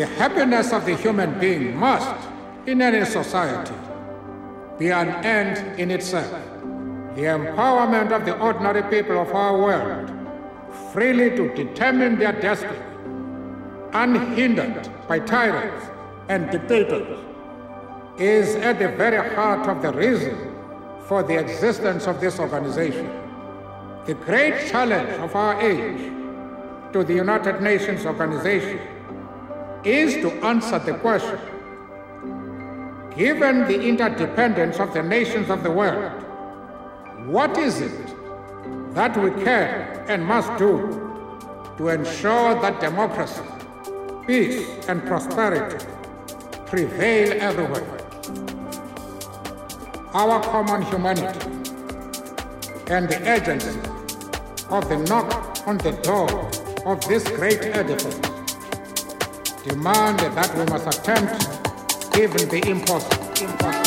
The happiness of the human being must, in any society, be an end in itself. The empowerment of the ordinary people of our world freely to determine their destiny, unhindered by tyrants and dictators, is at the very heart of the reason for the existence of this organization. The great challenge of our age to the United Nations organization is to answer the question given the interdependence of the nations of the world, what is it that we can and must do to ensure that democracy, peace, and prosperity prevail everywhere? Our common humanity and the urgency of the knock on the door of this great edifice demand that we must attempt even the impossible. impossible.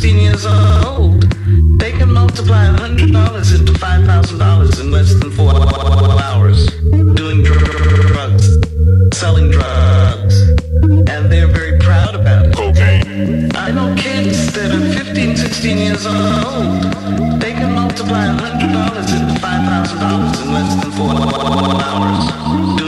16 years old, they can multiply $100 into $5,000 in less than four hours doing drugs, selling drugs. And they're very proud about it. Cocaine. I know kids that are 15, 16 years old, they can multiply $100 into $5,000 in less than four hours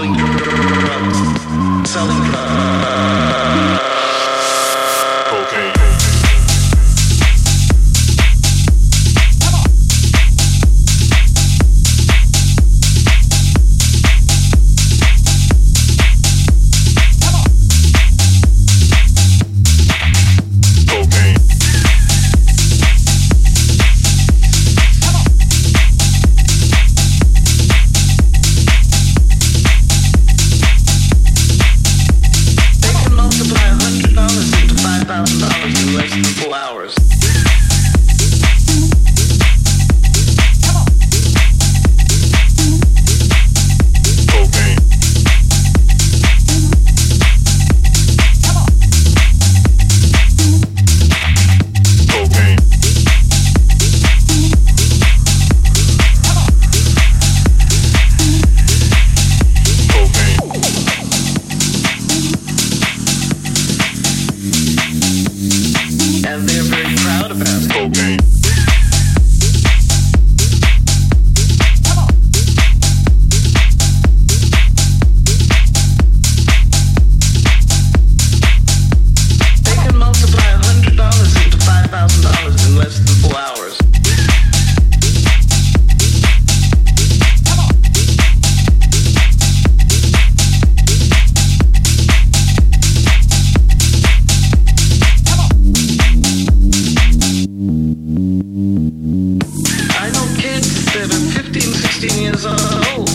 I know kids they're 15, 16 years old.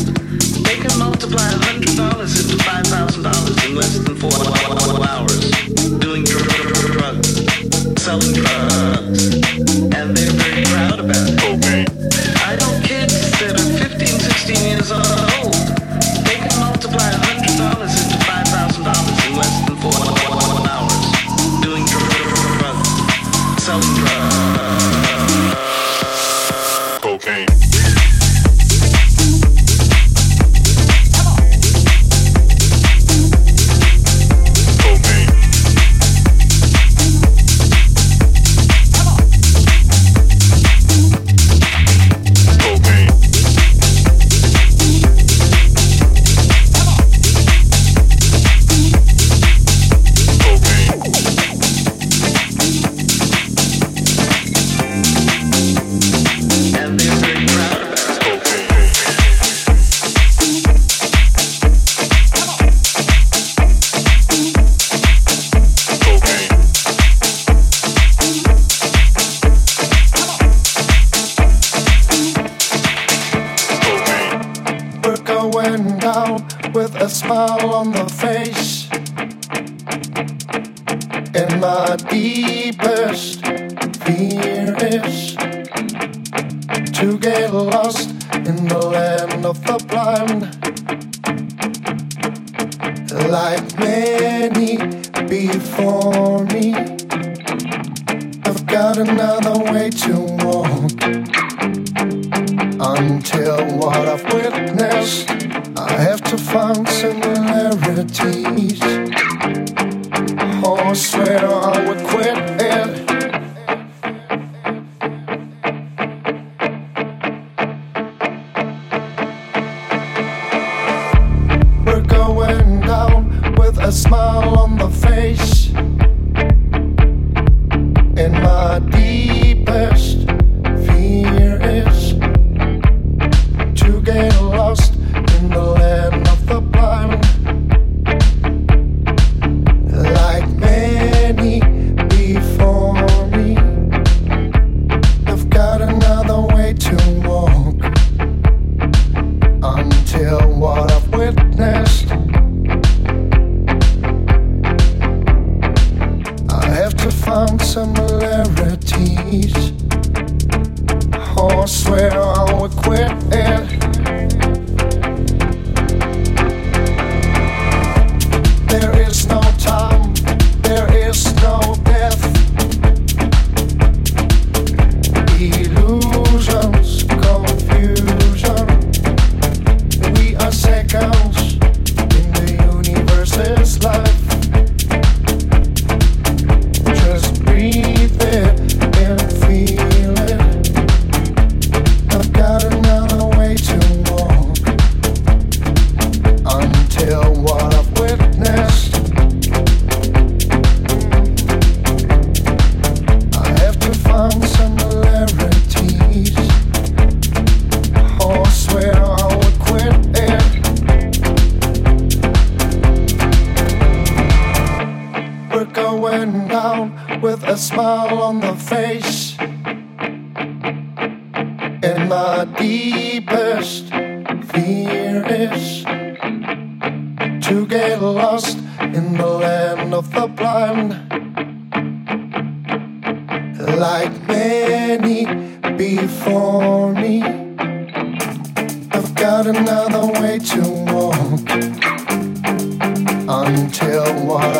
They can multiply $100 into $5,000 in less than four hours doing drugs, selling drugs. And they're very proud about it. On until what